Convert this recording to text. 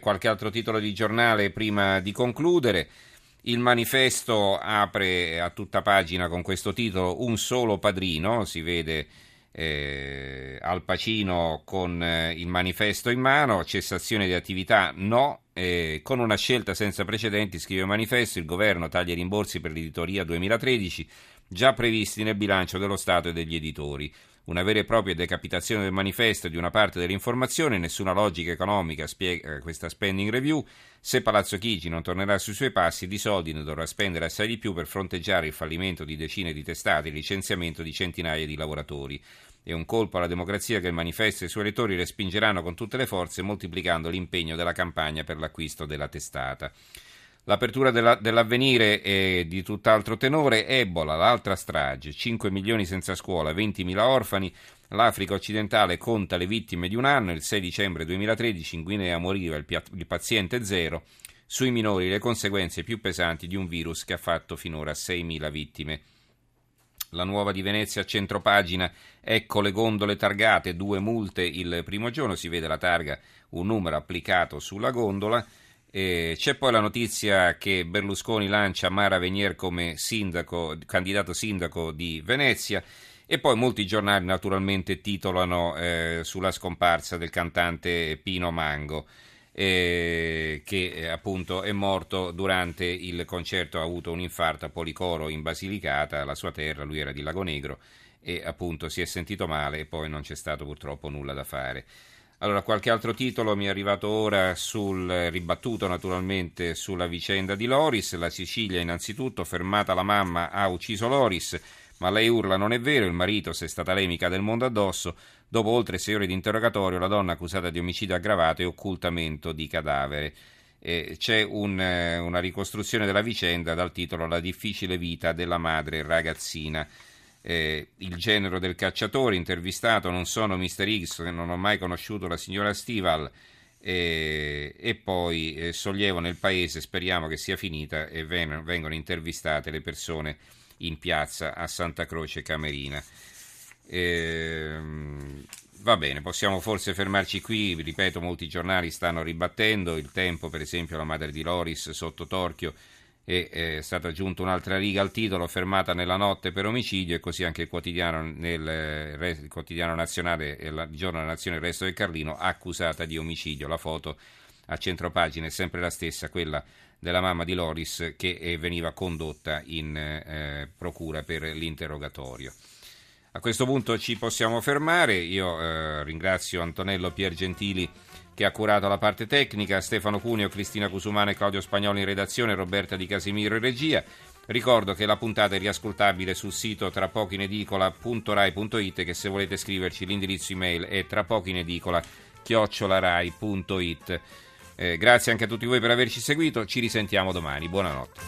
Qualche altro titolo di giornale prima di concludere. Il manifesto apre a tutta pagina con questo titolo Un solo padrino, si vede eh, Al Pacino con eh, il manifesto in mano, cessazione di attività no, eh, con una scelta senza precedenti, scrive il manifesto, il governo taglia i rimborsi per l'editoria 2013, già previsti nel bilancio dello Stato e degli editori una vera e propria decapitazione del manifesto e di una parte dell'informazione, nessuna logica economica spiega eh, questa spending review. Se Palazzo Chigi non tornerà sui suoi passi, di soldi ne dovrà spendere assai di più per fronteggiare il fallimento di decine di testate e il licenziamento di centinaia di lavoratori. È un colpo alla democrazia che il manifesto e i suoi elettori respingeranno con tutte le forze, moltiplicando l'impegno della campagna per l'acquisto della testata. L'apertura della, dell'avvenire è di tutt'altro tenore. Ebola, l'altra strage, 5 milioni senza scuola, 20.000 orfani. L'Africa occidentale conta le vittime di un anno. Il 6 dicembre 2013 in Guinea moriva il, il paziente zero. Sui minori le conseguenze più pesanti di un virus che ha fatto finora 6.000 vittime. La nuova di Venezia a centropagina, ecco le gondole targate, due multe il primo giorno, si vede la targa, un numero applicato sulla gondola. Eh, c'è poi la notizia che Berlusconi lancia Mara Venier come sindaco, candidato sindaco di Venezia e poi molti giornali naturalmente titolano eh, sulla scomparsa del cantante Pino Mango. Eh, che eh, appunto è morto durante il concerto, ha avuto un infarto a Policoro in Basilicata, la sua terra, lui era di Lago Negro e appunto si è sentito male e poi non c'è stato purtroppo nulla da fare. Allora, qualche altro titolo mi è arrivato ora sul ribattuto naturalmente sulla vicenda di Loris. La Sicilia, innanzitutto, fermata la mamma, ha ucciso Loris, ma lei urla non è vero, il marito, se è stata lei, mica del mondo addosso. Dopo oltre sei ore di interrogatorio, la donna accusata di omicidio aggravato e occultamento di cadavere. Eh, c'è un, eh, una ricostruzione della vicenda dal titolo La difficile vita della madre ragazzina eh, il genero del cacciatore, intervistato, non sono Mr. X, non ho mai conosciuto la signora Stival, eh, e poi eh, sollievo nel paese, speriamo che sia finita, e ven- vengono intervistate le persone in piazza a Santa Croce Camerina. Ehm, va bene, possiamo forse fermarci qui, ripeto, molti giornali stanno ribattendo, il tempo per esempio la madre di Loris sotto torchio e eh, è stata aggiunta un'altra riga al titolo, fermata nella notte per omicidio e così anche il quotidiano, nel, eh, il quotidiano nazionale, il giorno della nazione, il resto del Carlino, accusata di omicidio. La foto a centropagina è sempre la stessa, quella della mamma di Loris che eh, veniva condotta in eh, procura per l'interrogatorio. A questo punto ci possiamo fermare, io eh, ringrazio Antonello Piergentili che ha curato la parte tecnica, Stefano Cuneo, Cristina Cusumano e Claudio Spagnolo in redazione, Roberta Di Casimiro in regia. Ricordo che la puntata è riascoltabile sul sito trapochiinedicola.rai.it e che se volete scriverci l'indirizzo email è trapochiinedicola.rai.it. Eh, grazie anche a tutti voi per averci seguito, ci risentiamo domani, buonanotte.